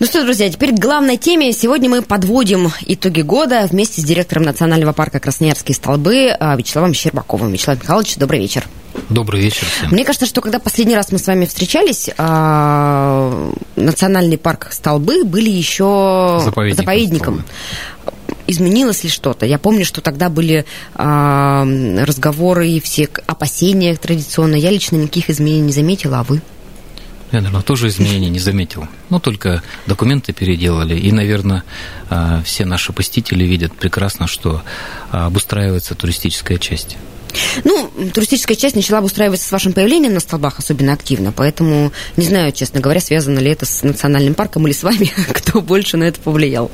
Ну что, друзья, теперь к главной теме. Сегодня мы подводим итоги года вместе с директором Национального парка Красноярские столбы а, Вячеславом Щербаковым. Вячеслав Михайлович, добрый вечер. Добрый вечер всем. Мне кажется, что когда последний раз мы с вами встречались, а, Национальный парк Столбы были еще Заповедником заповедником. Изменилось ли что-то? Я помню, что тогда были а, разговоры и все опасения традиционно. Я лично никаких изменений не заметила, а вы? Я, наверное, тоже изменений не заметил. Ну, только документы переделали. И, наверное, а, все наши посетители видят прекрасно, что а, обустраивается туристическая часть. Ну, туристическая часть начала обустраиваться с вашим появлением на столбах особенно активно, поэтому не знаю, честно говоря, связано ли это с национальным парком или с вами, кто больше на это повлиял.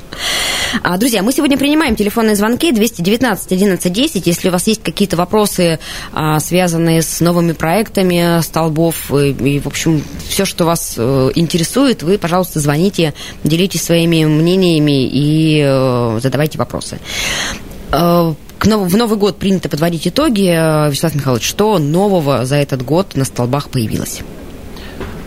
А, друзья, мы сегодня принимаем телефонные звонки 219 11 10. Если у вас есть какие-то вопросы, а, связанные с новыми проектами столбов и, и, в общем, все, что вас э, интересует, вы, пожалуйста, звоните, делитесь своими мнениями и э, задавайте вопросы. В Новый год принято подводить итоги. Э, Вячеслав Михайлович, что нового за этот год на столбах появилось?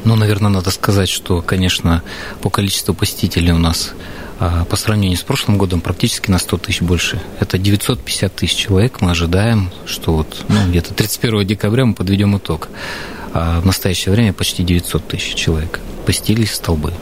Ну, наверное, надо сказать, что, конечно, по количеству посетителей у нас а, по сравнению с прошлым годом практически на 100 тысяч больше. Это 950 тысяч человек. Мы ожидаем, что вот ну, где-то 31 декабря мы подведем итог. А в настоящее время почти 900 тысяч человек посетили столбы.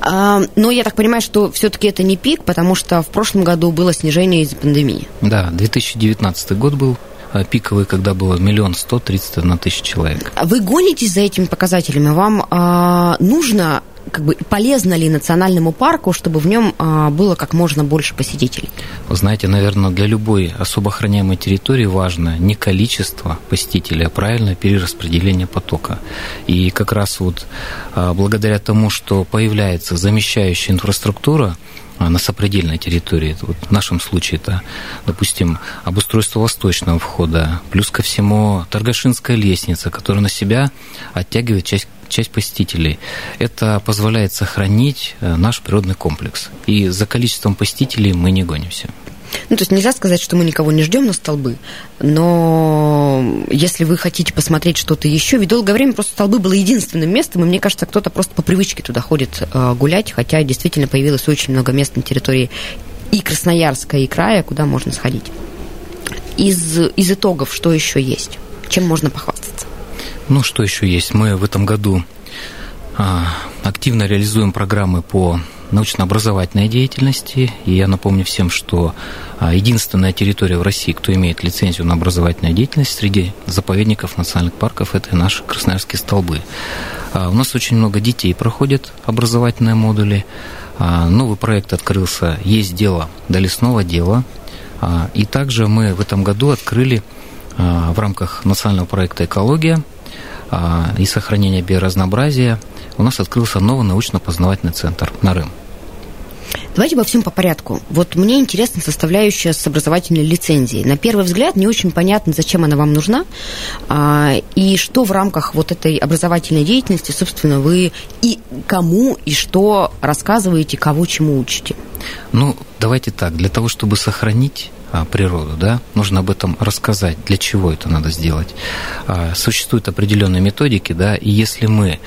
А, Но я так понимаю, что все-таки это не пик, потому что в прошлом году было снижение из-за пандемии. Да, 2019 год был а, пиковый, когда было миллион сто тридцать одна тысяча человек. Вы гонитесь за этими показателями? Вам а, нужно, как бы, полезно ли национальному парку, чтобы в нем а, было как можно больше посетителей? Вы знаете, наверное, для любой особо охраняемой территории важно не количество посетителей, а правильное перераспределение потока. И как раз вот а, благодаря тому, что появляется замещающая инфраструктура, а, на сопредельной территории. Вот в нашем случае это, допустим, обустройство восточного входа, плюс ко всему Торгашинская лестница, которая на себя оттягивает часть часть посетителей. Это позволяет сохранить э, наш природный комплекс. И за количеством посетителей мы не гонимся. Ну, то есть нельзя сказать, что мы никого не ждем на столбы, но если вы хотите посмотреть что-то еще, ведь долгое время просто столбы было единственным местом, и мне кажется, кто-то просто по привычке туда ходит э, гулять, хотя действительно появилось очень много мест на территории и Красноярска, и края, куда можно сходить. Из, из итогов что еще есть? Чем можно похвастаться? Ну, что еще есть? Мы в этом году а, активно реализуем программы по научно-образовательной деятельности. И я напомню всем, что а, единственная территория в России, кто имеет лицензию на образовательную деятельность среди заповедников национальных парков, это наши красноярские столбы. А, У нас очень много детей проходят образовательные модули. Новый проект открылся «Есть дело до лесного дела». И также мы в этом году открыли в рамках национального проекта «Экология» и сохранение биоразнообразия у нас открылся новый научно-познавательный центр «Нарым». Давайте обо всем по порядку. Вот мне интересна составляющая с образовательной лицензией. На первый взгляд не очень понятно, зачем она вам нужна, а, и что в рамках вот этой образовательной деятельности, собственно, вы и кому, и что рассказываете, кого чему учите. Ну, давайте так, для того, чтобы сохранить а, природу, да, нужно об этом рассказать, для чего это надо сделать. А, Существуют определенные методики, да, и если мы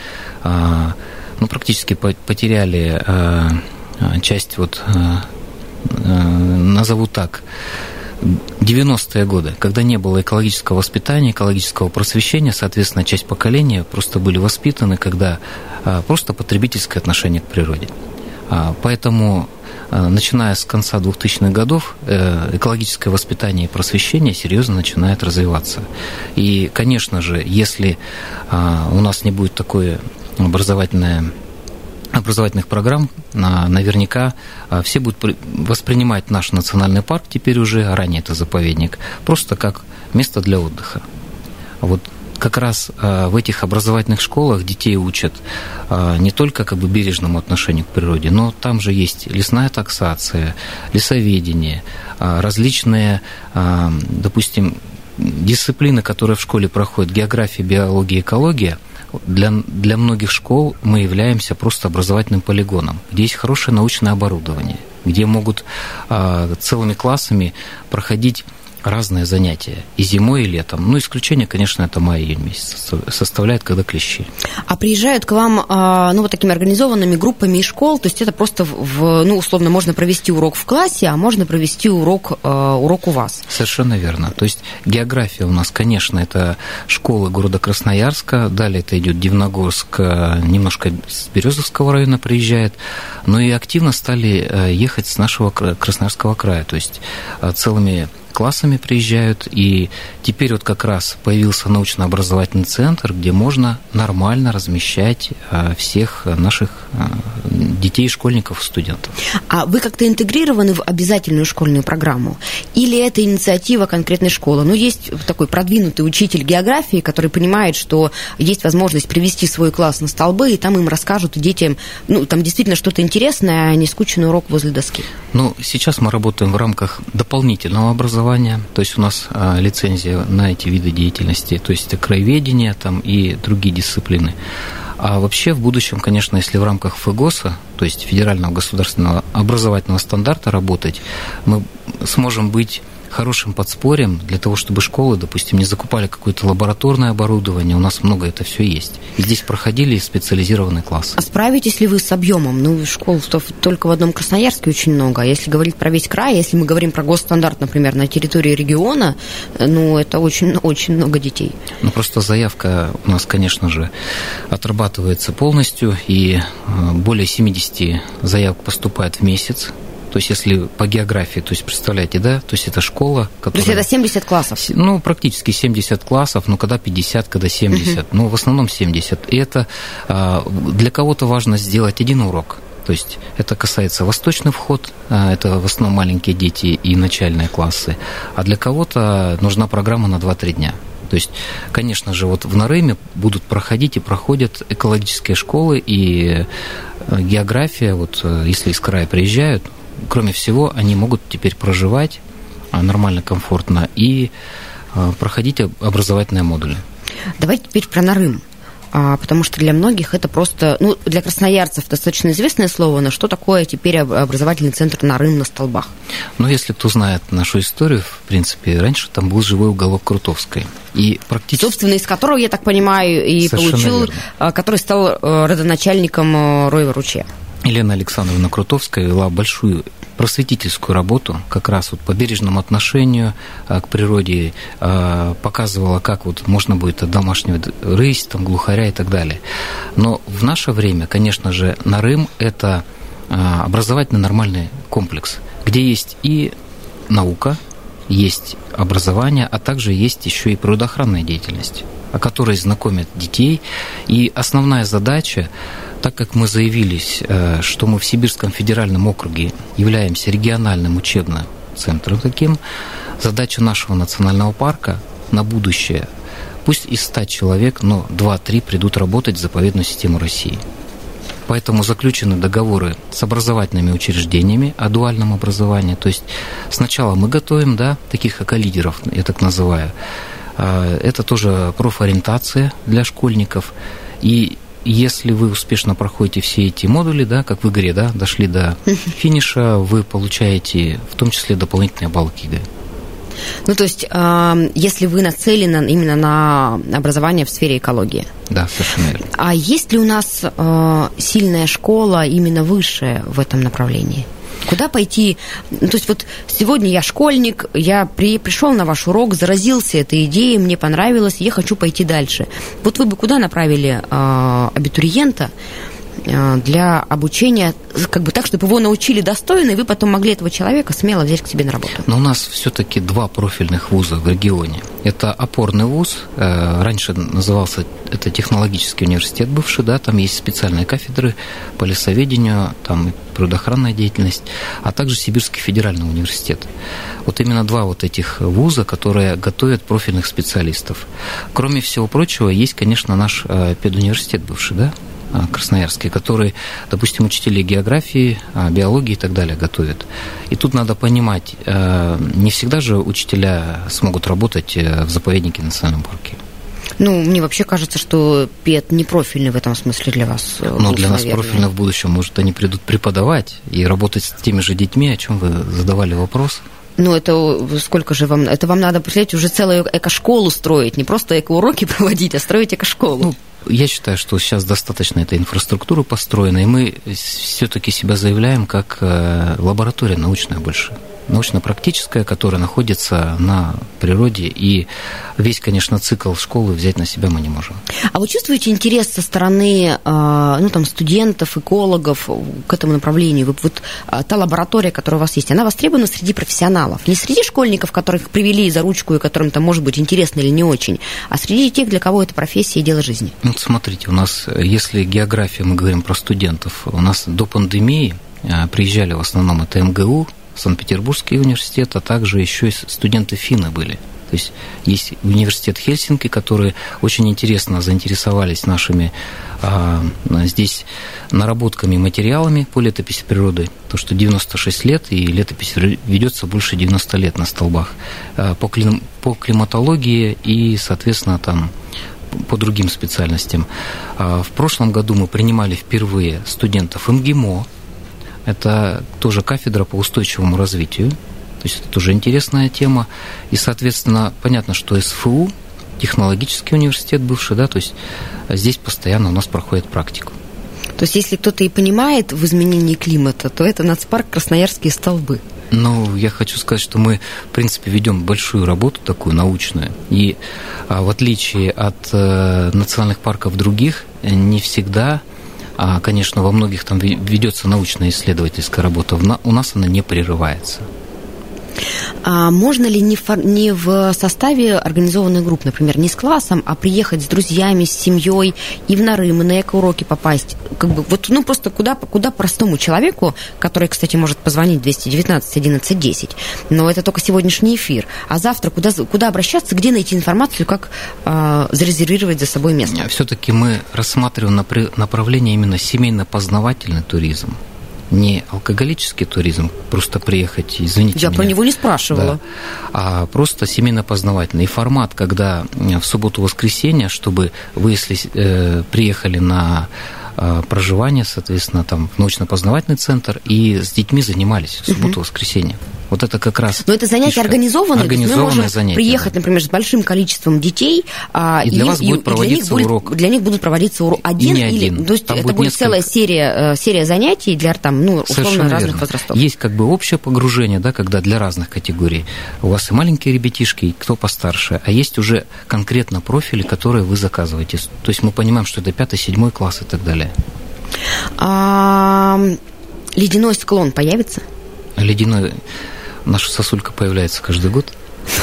а, ну, практически по- потеряли а, а, часть вот, а, а, назову так, 90-е годы, когда не было экологического воспитания, экологического просвещения, соответственно, часть поколения просто были воспитаны, когда а, просто потребительское отношение к природе. А, Поэтому, а, начиная с конца 2000-х годов, э, экологическое воспитание и просвещение серьезно начинает развиваться. И, конечно же, если а, у нас не будет такое образовательное образовательных программ, на- наверняка все будут при- воспринимать наш национальный парк, теперь уже, а ранее это заповедник, просто как место для отдыха. Вот как раз э, в этих образовательных школах детей учат э, не только как бы бережному отношению к природе, но там же есть лесная таксация, лесоведение, э, различные, допустим, дисциплины, которые в школе проходят, география, биология, экология, для, для многих школ мы являемся просто образовательным полигоном, где есть хорошее научное оборудование, где могут целыми классами проходить разные занятия и зимой, и летом. Ну, исключение, конечно, это май-июнь месяц составляет, когда клещи. А приезжают к вам, а, ну, вот такими организованными группами из школ, то есть это просто, в, ну, условно, можно провести урок в классе, а можно провести урок, а, урок у вас. Совершенно верно. То есть география у нас, конечно, это школы города Красноярска, далее это идет Дивногорск, а, немножко с Березовского района приезжает, но и активно стали ехать с нашего Красноярского края, то есть целыми классами приезжают, и теперь вот как раз появился научно-образовательный центр, где можно нормально размещать а, всех наших а, детей, школьников, студентов. А вы как-то интегрированы в обязательную школьную программу? Или это инициатива конкретной школы? Ну, есть такой продвинутый учитель географии, который понимает, что есть возможность привести свой класс на столбы, и там им расскажут детям, ну, там действительно что-то интересное, а не скучный урок возле доски. Ну, сейчас мы работаем в рамках дополнительного образования, образования, то есть у нас а, лицензия на эти виды деятельности, то есть это краеведение там и другие дисциплины. А вообще в будущем, конечно, если в рамках ФГОСа, то есть федерального государственного образовательного стандарта работать, мы сможем быть хорошим подспорьем для того, чтобы школы, допустим, не закупали какое-то лабораторное оборудование. У нас много это все есть. И здесь проходили специализированные классы. А справитесь ли вы с объемом? Ну, школ только в одном Красноярске очень много. А если говорить про весь край, если мы говорим про госстандарт, например, на территории региона, ну, это очень-очень много детей. Ну, просто заявка у нас, конечно же, отрабатывается полностью, и э, более 70 заявок поступает в месяц то есть, если по географии, то есть, представляете, да, то есть, это школа, которая... То есть, это 70 классов? Ну, практически 70 классов, ну, когда 50, когда 70, угу. ну, в основном 70. И это а, для кого-то важно сделать один урок, то есть это касается восточный вход, а, это в основном маленькие дети и начальные классы, а для кого-то нужна программа на 2-3 дня. То есть, конечно же, вот в Нарыме будут проходить и проходят экологические школы и э, география, вот э, если из края приезжают, кроме всего, они могут теперь проживать а, нормально, комфортно и а, проходить образовательные модули. Давайте теперь про Нарым а, потому что для многих это просто, ну, для красноярцев достаточно известное слово, но что такое теперь образовательный центр Нарым на столбах? Ну, если кто знает нашу историю, в принципе, раньше там был живой уголок Крутовской. И практически... Собственно, из которого, я так понимаю, и Совершенно получил, верно. который стал э, родоначальником э, Роева ручья. Елена Александровна Крутовская вела большую просветительскую работу как раз вот по бережному отношению а, к природе, а, показывала, как вот можно будет домашнего рысь, там, глухаря и так далее. Но в наше время, конечно же, Нарым – это а, образовательный нормальный комплекс, где есть и наука, есть образование, а также есть еще и природоохранная деятельность, о которой знакомят детей. И основная задача так как мы заявились, э, что мы в Сибирском федеральном округе являемся региональным учебным центром таким, задача нашего национального парка на будущее пусть из 100 человек, но 2-3 придут работать в заповедную систему России. Поэтому заключены договоры с образовательными учреждениями о дуальном образовании. То есть сначала мы готовим, да, таких эко-лидеров, я так называю. А, это тоже профориентация для школьников. И если вы успешно проходите все эти модули, да, как в игре, да, дошли до финиша, вы получаете в том числе дополнительные баллы к ЕГЭ. Ну, то есть, э, если вы нацелены именно на образование в сфере экологии. Да, совершенно верно. А есть ли у нас э, сильная школа именно высшая в этом направлении? Куда пойти? Ну, то есть вот сегодня я школьник, я при, пришел на ваш урок, заразился этой идеей, мне понравилось, я хочу пойти дальше. Вот вы бы куда направили э, абитуриента? Э, для обучения, как бы так, чтобы его научили достойно, и вы потом могли этого человека смело взять к себе на работу? Но у нас все-таки два профильных вуза в регионе. Это опорный вуз, э, раньше назывался это технологический университет бывший, да, там есть специальные кафедры по лесоведению, там природоохранная деятельность, а также Сибирский федеральный университет. Вот именно два вот этих вуза, которые готовят профильных специалистов. Кроме всего прочего, есть, конечно, наш э, педуниверситет бывший, да, э, Красноярский, который, допустим, учителей географии, э, биологии и так далее готовят. И тут надо понимать, не всегда же учителя смогут работать в заповеднике национальном парке. Ну, мне вообще кажется, что ПЕТ не профильный в этом смысле для вас. Э, Но для нас наверное. профильно в будущем. Может, они придут преподавать и работать с теми же детьми, о чем вы задавали вопрос. Ну, это сколько же вам... Это вам надо, представляете, уже целую эко-школу строить, не просто эко-уроки проводить, а строить эко-школу. Ну, я считаю, что сейчас достаточно этой инфраструктуры построена, и мы все-таки себя заявляем как э, лаборатория научная больше научно-практическая, которая находится на природе, и весь, конечно, цикл школы взять на себя мы не можем. А вы чувствуете интерес со стороны а, ну, там, студентов, экологов к этому направлению? Вот, вот а, та лаборатория, которая у вас есть, она востребована среди профессионалов, не среди школьников, которых привели за ручку и которым там может быть интересно или не очень, а среди тех, для кого это профессия и дело жизни? Ну, смотрите, у нас, если география, мы говорим про студентов, у нас до пандемии а, приезжали в основном это МГУ, Санкт-Петербургский университет, а также еще и студенты финны были. То есть есть университет Хельсинки, которые очень интересно заинтересовались нашими а, здесь наработками, материалами по летописи природы. То, что 96 лет, и летопись ведется больше 90 лет на столбах. А, по, клим, по климатологии и, соответственно, там по другим специальностям. А, в прошлом году мы принимали впервые студентов МГИМО, это тоже кафедра по устойчивому развитию. То есть это тоже интересная тема. И, соответственно, понятно, что СФУ, технологический университет бывший, да, то есть здесь постоянно у нас проходит практику. То есть если кто-то и понимает в изменении климата, то это нацпарк Красноярские столбы. Ну, я хочу сказать, что мы, в принципе, ведем большую работу такую научную. И а, в отличие от э, национальных парков других, не всегда а, конечно, во многих там ведется научная исследовательская работа. У нас она не прерывается. А можно ли не, фор, не в составе организованных групп, например, не с классом, а приехать с друзьями, с семьей и в Нарым, и на эко-уроки попасть? Как бы, вот, ну, просто куда, куда простому человеку, который, кстати, может позвонить 219 11 10, но это только сегодняшний эфир, а завтра куда, куда обращаться, где найти информацию, как э, зарезервировать за собой место? Все-таки мы рассматриваем направление именно семейно-познавательный туризм не алкоголический туризм, просто приехать, извините Я меня, про него не спрашивала. Да, а просто семейно-познавательный формат, когда в субботу-воскресенье, чтобы вы, если э, приехали на э, проживание, соответственно, там в научно-познавательный центр и с детьми занимались в субботу-воскресенье. Вот это как раз. Но это занятие организованное. Организованное мы можем занятие, приехать, да. например, с большим количеством детей. А, и, и для вас и, будет проводиться для урок. Будет, для них будут проводиться урок один, и не один. или. То есть там это будет, несколько... целая серия, э, серия занятий для там, ну, условно Совершенно разных верно. возрастов. Есть как бы общее погружение, да, когда для разных категорий. У вас и маленькие ребятишки, и кто постарше, а есть уже конкретно профили, которые вы заказываете. То есть мы понимаем, что это пятый, седьмой класс и так далее. А, ледяной склон появится? Ледяной наша сосулька появляется каждый год.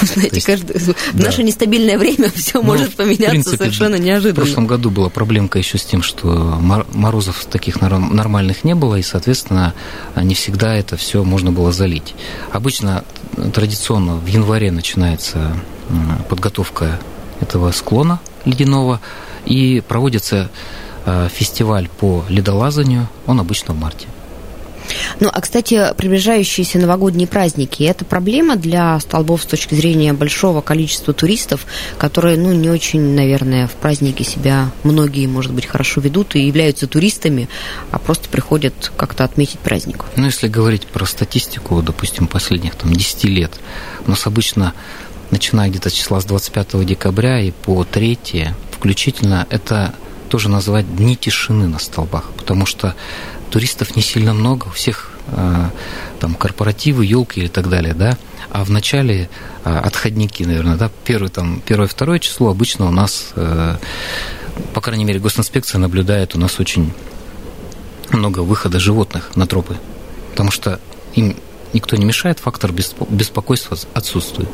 Знаете, есть, каждый, да. в наше нестабильное время все ну, может поменяться принципе, совершенно неожиданно. В прошлом году была проблемка еще с тем, что морозов таких нормальных не было, и, соответственно, не всегда это все можно было залить. Обычно традиционно в январе начинается подготовка этого склона ледяного, и проводится э, фестиваль по ледолазанию, он обычно в марте. Ну, а, кстати, приближающиеся новогодние праздники – это проблема для столбов с точки зрения большого количества туристов, которые, ну, не очень, наверное, в праздники себя многие, может быть, хорошо ведут и являются туристами, а просто приходят как-то отметить праздник. Ну, если говорить про статистику, допустим, последних там 10 лет, у нас обычно начиная где-то с числа с 25 декабря и по 3 включительно, это тоже называть дни тишины на столбах, потому что туристов не сильно много, у всех э, там корпоративы, елки и так далее, да, а в начале э, отходники, наверное, да, первое, там, первое, второе число обычно у нас, э, по крайней мере, госинспекция наблюдает у нас очень много выхода животных на тропы, потому что им никто не мешает, фактор беспокойства отсутствует.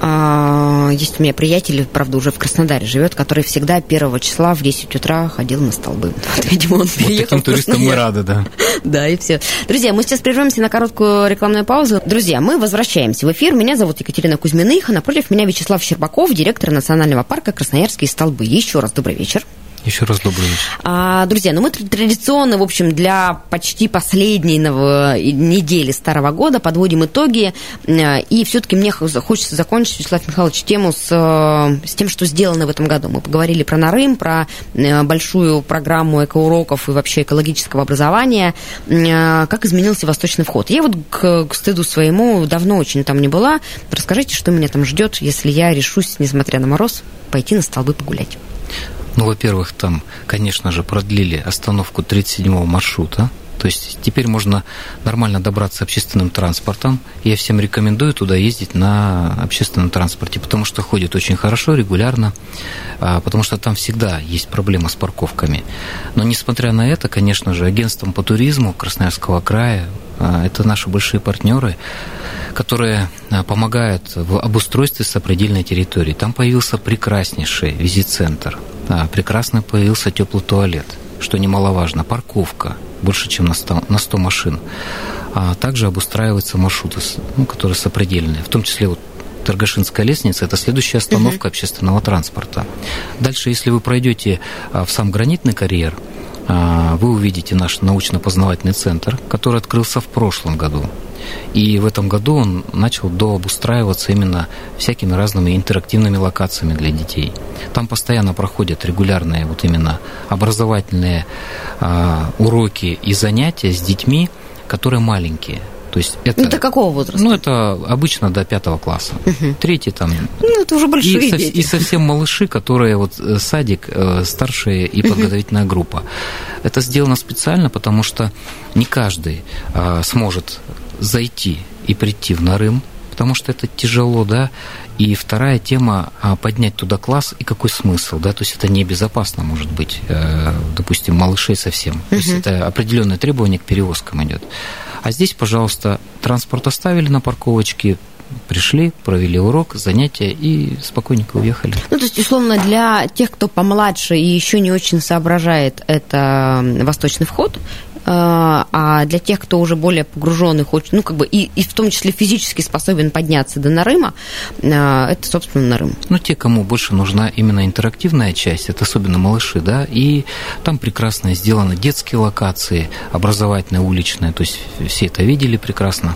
А, есть у меня приятель, правда, уже в Краснодаре живет, который всегда 1 числа в 10 утра ходил на столбы. Вот, видимо, он переехал вот таким туристам мы рады, да. Да, и все. Друзья, мы сейчас прервемся на короткую рекламную паузу. Друзья, мы возвращаемся в эфир. Меня зовут Екатерина Кузьминых, а напротив меня Вячеслав Щербаков, директор Национального парка Красноярские столбы. Еще раз добрый вечер. Еще раз добрый вечер. А, друзья, ну мы традиционно, в общем, для почти последней недели Старого года подводим итоги. Э, и все-таки мне хочется закончить, Вячеслав Михайлович, тему с, с тем, что сделано в этом году. Мы поговорили про Нарым, про э, большую программу экоуроков и вообще экологического образования. Э, как изменился восточный вход? Я вот к, к стыду своему давно очень там не была. Расскажите, что меня там ждет, если я решусь, несмотря на мороз, пойти на столбы погулять. Ну, во-первых, там, конечно же, продлили остановку 37-го маршрута. То есть теперь можно нормально добраться общественным транспортом. Я всем рекомендую туда ездить на общественном транспорте, потому что ходит очень хорошо, регулярно, а, потому что там всегда есть проблема с парковками. Но несмотря на это, конечно же, агентством по туризму Красноярского края, а, это наши большие партнеры, которые а, помогают в обустройстве сопредельной территории. Там появился прекраснейший визит-центр – да, прекрасно появился теплый туалет, что немаловажно, парковка, больше, чем на 100, на 100 машин. А также обустраиваются маршруты, ну, которые сопредельные, в том числе вот Торгашинская лестница – это следующая остановка uh-huh. общественного транспорта. Дальше, если вы пройдете а, в сам гранитный карьер, а, вы увидите наш научно-познавательный центр, который открылся в прошлом году. И в этом году он начал дообустраиваться именно всякими разными интерактивными локациями для детей. Там постоянно проходят регулярные вот именно образовательные а, уроки и занятия с детьми, которые маленькие. То есть это, ну, это какого возраста? Ну, это обычно до пятого класса. Угу. Третий там. Ну, это уже большие и, дети. и совсем малыши, которые вот э, садик, э, старшая и подготовительная угу. группа. Это сделано специально, потому что не каждый а, сможет зайти и прийти в Нарым, потому что это тяжело, да. И вторая тема а, поднять туда класс и какой смысл, да, то есть это небезопасно может быть, э, допустим, малышей совсем. То есть это определенное требование к перевозкам идет. А здесь, пожалуйста, транспорт оставили на парковочке, пришли, провели урок, занятия и спокойненько уехали. Ну, то есть, условно, для тех, кто помладше и еще не очень соображает, это восточный вход, а, а для тех, кто уже более погруженный, хочет, ну, как бы, и, и в том числе физически способен подняться до Нарыма, а, это, собственно, Нарым. Ну, те, кому больше нужна именно интерактивная часть, это особенно малыши, да, и там прекрасно сделаны детские локации, образовательные, уличные, то есть все это видели прекрасно.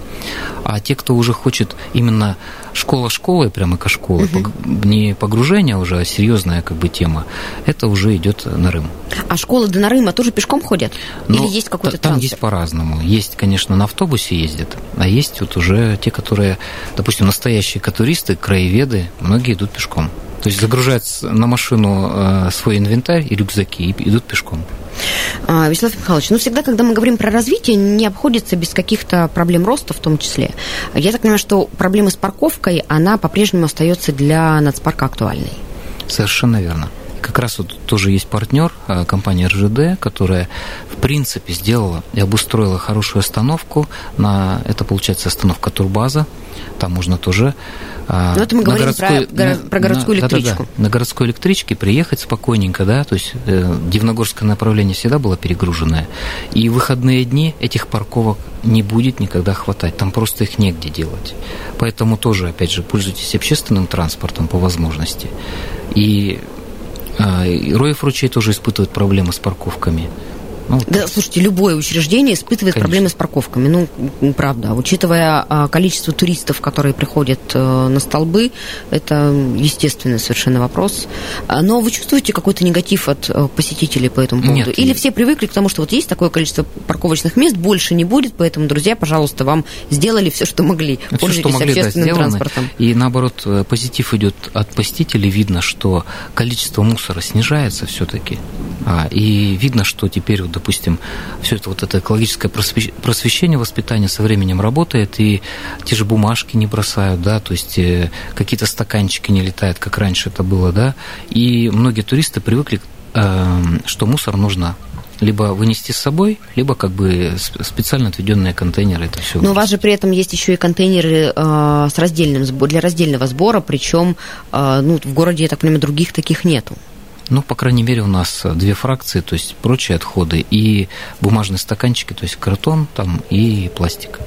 А те, кто уже хочет именно школа школы, прямо как школа, угу. не погружение уже, а серьезная как бы тема, это уже идет Нарым. А школы до Нарыма тоже пешком ходят? Но Или есть какой-то Там трансфер? есть по-разному. Есть, конечно, на автобусе ездят, а есть вот уже те, которые, допустим, настоящие катуристы, краеведы, многие идут пешком. То есть загружают на машину э, свой инвентарь и рюкзаки и идут пешком. А, Вячеслав Михайлович, ну всегда, когда мы говорим про развитие, не обходится без каких-то проблем роста в том числе. Я так понимаю, что проблема с парковкой, она по-прежнему остается для нацпарка актуальной. Совершенно верно. Как раз вот тоже есть партнер, а, компания РЖД, которая, в принципе, сделала и обустроила хорошую остановку. На, это, получается, остановка Турбаза. Там можно тоже а, ну, это мы говорим городской, про, на, про городскую на, электричку. Да, да, да, на городской электричке приехать спокойненько, да, то есть э, Дивногорское направление всегда было перегруженное, и в выходные дни этих парковок не будет никогда хватать, там просто их негде делать. Поэтому тоже, опять же, пользуйтесь общественным транспортом по возможности. И Роев ручей тоже испытывает проблемы с парковками. Ну, да, слушайте, любое учреждение испытывает Конечно. проблемы с парковками. Ну, правда. Учитывая а, количество туристов, которые приходят э, на столбы, это естественный совершенно вопрос. А, но вы чувствуете какой-то негатив от э, посетителей по этому поводу? Нет, Или нет. все привыкли к тому, что вот есть такое количество парковочных мест, больше не будет, поэтому, друзья, пожалуйста, вам сделали все, что могли. Все, что могли, общественным да, транспортом. И наоборот, э, позитив идет от посетителей. Видно, что количество мусора снижается все-таки. А, и видно, что теперь вот допустим, все это вот это экологическое просвещение, воспитание со временем работает, и те же бумажки не бросают, да, то есть э, какие-то стаканчики не летают, как раньше это было, да, и многие туристы привыкли, эм, что мусор нужно либо вынести с собой, либо как бы специально отведенные контейнеры это все. Но у вас же при этом есть еще и контейнеры э, с раздельным для раздельного сбора, причем э, ну, в городе, я так понимаю, других таких нету. Ну, по крайней мере, у нас две фракции, то есть прочие отходы и бумажные стаканчики, то есть картон там и пластик.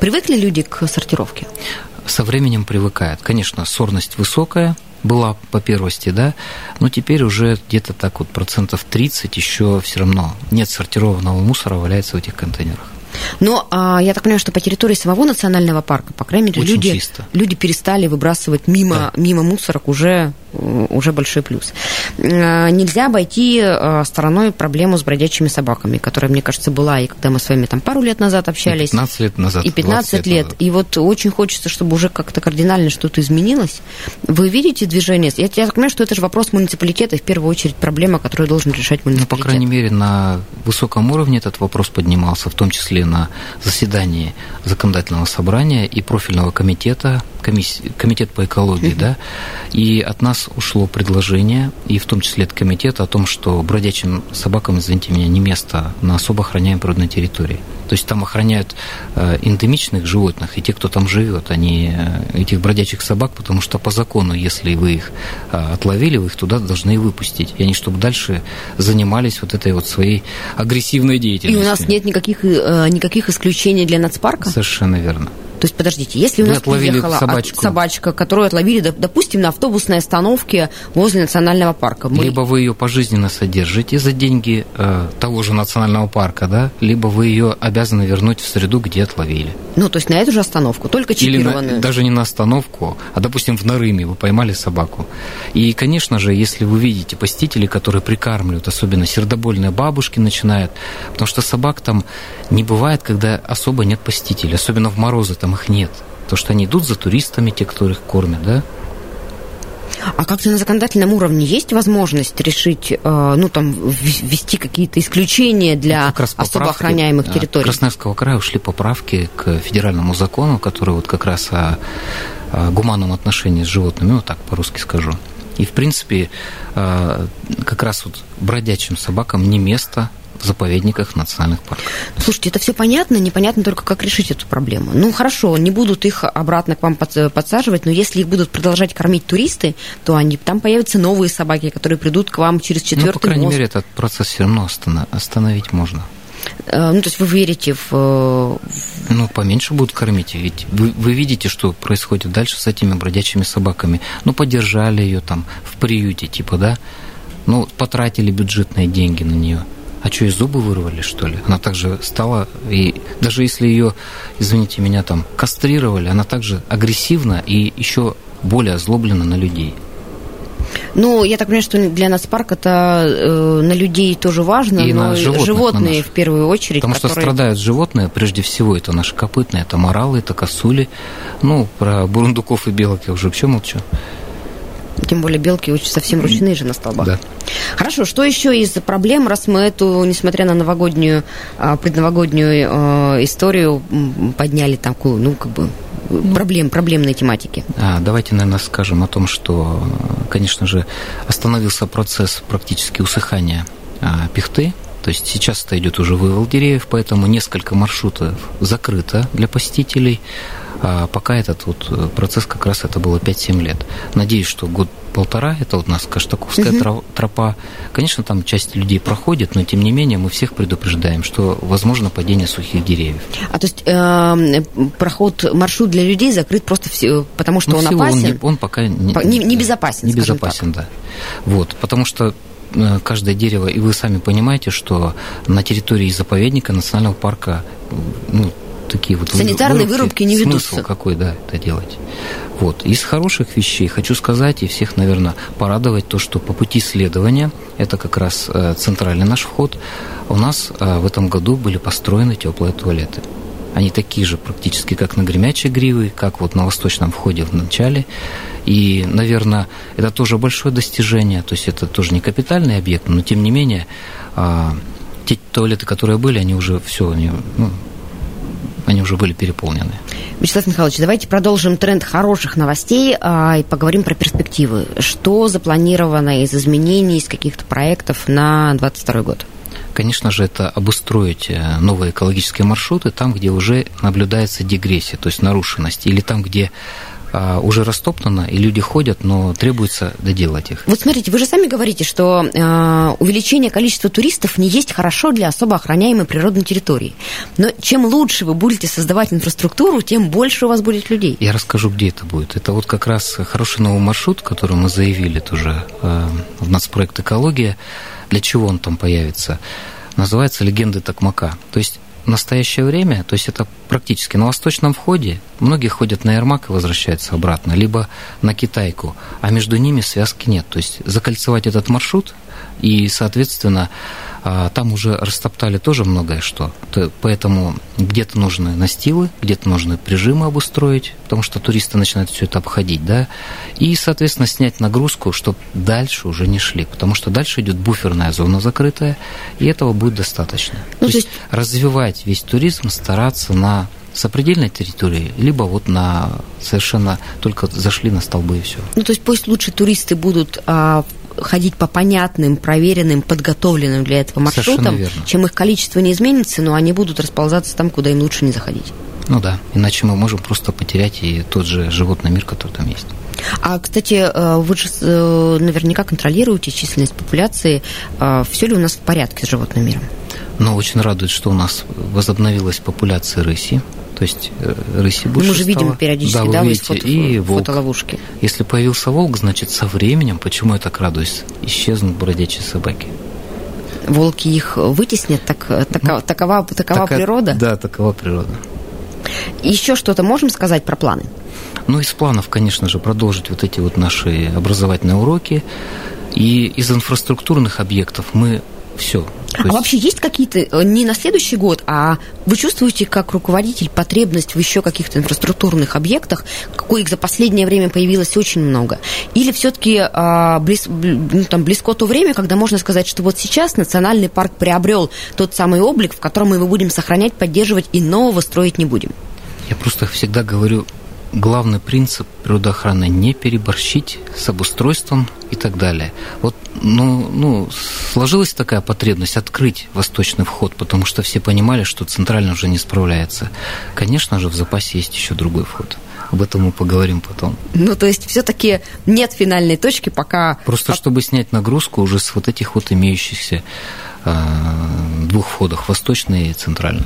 Привыкли люди к сортировке? Со временем привыкают. Конечно, сорность высокая, была по первости, да, но теперь уже где-то так вот процентов 30 еще все равно нет сортированного мусора валяется в этих контейнерах. Но а, я так понимаю, что по территории самого национального парка, по крайней мере, люди, чисто. люди перестали выбрасывать мимо, да. мимо мусорок уже, уже большой плюс. А, нельзя обойти а, стороной проблему с бродячими собаками, которая, мне кажется, была и когда мы с вами там пару лет назад общались. И 15 лет назад. И 15 лет. лет. И вот очень хочется, чтобы уже как-то кардинально что-то изменилось. Вы видите движение? Я, я так понимаю, что это же вопрос муниципалитета, и в первую очередь проблема, которую должен решать муниципалитет. Ну, по крайней мере, на высоком уровне этот вопрос поднимался, в том числе на заседании законодательного собрания и профильного комитета, комиссии, комитет по экологии, да, и от нас ушло предложение, и в том числе от комитета, о том, что бродячим собакам, извините меня, не место на особо охраняемой природной территории. То есть там охраняют э, эндемичных животных, и те, кто там живет, они э, этих бродячих собак, потому что по закону, если вы их э, отловили, вы их туда должны выпустить. И они, чтобы дальше занимались вот этой вот своей агрессивной деятельностью. И у нас нет никаких, никаких исключений для нацпарка? Совершенно верно. То есть, подождите, если у нас приехала собачку. собачка, которую отловили, допустим, на автобусной остановке возле национального парка. Мы... Либо вы ее пожизненно содержите за деньги э, того же национального парка, да, либо вы ее обязаны вернуть в среду, где отловили. Ну, то есть на эту же остановку, только чипированную. Или на, даже не на остановку, а, допустим, в Нарыме вы поймали собаку. И, конечно же, если вы видите посетителей, которые прикармливают, особенно сердобольные бабушки начинают, потому что собак там не бывает, когда особо нет посетителей, особенно в морозы там их нет. То, что они идут за туристами, те, кто их кормят, да? А как-то на законодательном уровне есть возможность решить, э, ну, там, ввести какие-то исключения для как раз особо охраняемых территорий? Красноярского края ушли поправки к федеральному закону, который вот как раз о, о гуманном отношении с животными, ну, так по-русски скажу. И, в принципе, э, как раз вот бродячим собакам не место заповедниках национальных парков. Слушайте, это все понятно, непонятно только, как решить эту проблему. Ну, хорошо, не будут их обратно к вам подсаживать, но если их будут продолжать кормить туристы, то они, там появятся новые собаки, которые придут к вам через четвертый Ну, по крайней мост. мере, этот процесс все равно остановить можно. Э, ну, то есть вы верите в... Э, ну, поменьше будут кормить. Ведь вы, вы видите, что происходит дальше с этими бродячими собаками. Ну, поддержали ее там в приюте, типа, да? Ну, потратили бюджетные деньги на нее. А что, и зубы вырвали, что ли? Она также стала, и даже если ее, извините меня, там кастрировали, она также агрессивна и еще более озлоблена на людей. Ну, я так понимаю, что для нас парк это э, на людей тоже важно, и но на животных, животные на в первую очередь. Потому которые... что страдают животные, прежде всего, это наши копытные, это моралы, это косули. Ну, про бурундуков и белок я уже вообще молчу. Тем более белки очень совсем ручные же на столбах. Да. Хорошо, что еще из проблем, раз мы эту, несмотря на новогоднюю, а, предновогоднюю а, историю, подняли такую, ну, как бы, проблем, проблемной тематики? А, давайте, наверное, скажем о том, что, конечно же, остановился процесс практически усыхания а, пихты, то есть сейчас это идет уже вывал деревьев, поэтому несколько маршрутов закрыто для посетителей. А пока этот вот э, процесс как раз это было 5-7 лет. Надеюсь, что год-полтора, это вот у нас Каштаковская угу. тропа. Конечно, там часть людей проходит, но тем не менее мы всех предупреждаем, что возможно падение сухих деревьев. А то есть э, проход, маршрут для людей закрыт просто все, потому что ну, он опасен? Он, не, он пока не, не, не безопасен, Не безопасен, так. да. Вот, потому что э, каждое дерево, и вы сами понимаете, что на территории заповедника национального парка ну, такие вот санитарные вырубки, вырубки не ведутся. Смысл какой, да, это делать. Вот. Из хороших вещей хочу сказать и всех, наверное, порадовать то, что по пути следования, это как раз э, центральный наш вход, у нас э, в этом году были построены теплые туалеты. Они такие же практически, как на Гремячей Гривы, как вот на восточном входе в начале. И, наверное, это тоже большое достижение. То есть это тоже не капитальный объект, но тем не менее а, те туалеты, которые были, они уже все, они, ну, они уже были переполнены. Вячеслав Михайлович, давайте продолжим тренд хороших новостей а, и поговорим про перспективы. Что запланировано из изменений, из каких-то проектов на 2022 год? конечно же, это обустроить э, новые экологические маршруты там, где уже наблюдается дегрессия, то есть нарушенность, или там, где а, уже растоптано, и люди ходят, но требуется доделать их. Вот смотрите, вы же сами говорите, что э, увеличение количества туристов не есть хорошо для особо охраняемой природной территории. Но чем лучше вы будете создавать инфраструктуру, тем больше у вас будет людей. Я расскажу, где это будет. Это вот как раз хороший новый маршрут, который мы заявили тоже э, в нацпроект «Экология». Для чего он там появится? Называется «Легенды Токмака». То есть в настоящее время, то есть это практически на восточном входе, многие ходят на Ермак и возвращаются обратно, либо на Китайку, а между ними связки нет. То есть закольцевать этот маршрут и, соответственно, а, там уже растоптали тоже многое что. Поэтому где-то нужны настилы, где-то нужны прижимы обустроить, потому что туристы начинают все это обходить, да, и, соответственно, снять нагрузку, чтобы дальше уже не шли, потому что дальше идет буферная зона закрытая, и этого будет достаточно. Ну, то, то есть развивать весь туризм, стараться на сопредельной территории, либо вот на совершенно только зашли на столбы и все. Ну, то есть пусть лучше туристы будут а, ходить по понятным, проверенным, подготовленным для этого маршрутам, чем их количество не изменится, но они будут расползаться там, куда им лучше не заходить. Ну да, иначе мы можем просто потерять и тот же животный мир, который там есть. А, кстати, э, вы же э, наверняка контролируете численность популяции. А, Все ли у нас в порядке с животным миром? Ну, очень радует, что у нас возобновилась популяция рыси то есть э, рыси больше Мы же видим стало. периодически, да, вы да, видите, фото, и волк. фотоловушки. Если появился волк, значит, со временем, почему я так радуюсь, исчезнут бродячие собаки. Волки их вытеснят, так, такова, ну, такова, такова така, природа? Да, такова природа. Еще что-то можем сказать про планы? Ну, из планов, конечно же, продолжить вот эти вот наши образовательные уроки. И из инфраструктурных объектов мы все. А есть... вообще есть какие-то, э, не на следующий год, а вы чувствуете как руководитель потребность в еще каких-то инфраструктурных объектах, какой их за последнее время появилось очень много? Или все-таки а, близ, ну, там, близко то время, когда можно сказать, что вот сейчас национальный парк приобрел тот самый облик, в котором мы его будем сохранять, поддерживать и нового строить не будем? Я просто всегда говорю, главный принцип природоохраны – не переборщить с обустройством и так далее. Вот, ну, ну, сложилась такая потребность открыть восточный вход, потому что все понимали, что центральный уже не справляется. Конечно же, в запасе есть еще другой вход. Об этом мы поговорим потом. Ну, то есть, все-таки нет финальной точки, пока... Просто чтобы снять нагрузку уже с вот этих вот имеющихся э, двух входов, восточный и центральный.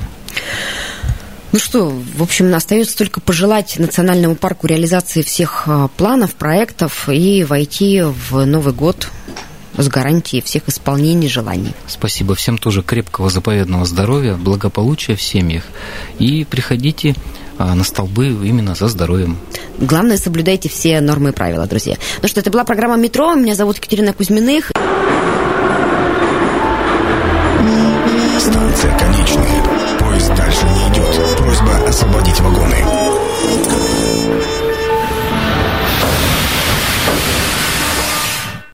Ну что, в общем, остается только пожелать национальному парку реализации всех а, планов, проектов и войти в Новый год с гарантией всех исполнений желаний. Спасибо всем тоже крепкого заповедного здоровья, благополучия в семьях. И приходите а, на столбы именно за здоровьем. Главное, соблюдайте все нормы и правила, друзья. Ну что, это была программа «Метро». Меня зовут Екатерина Кузьминых.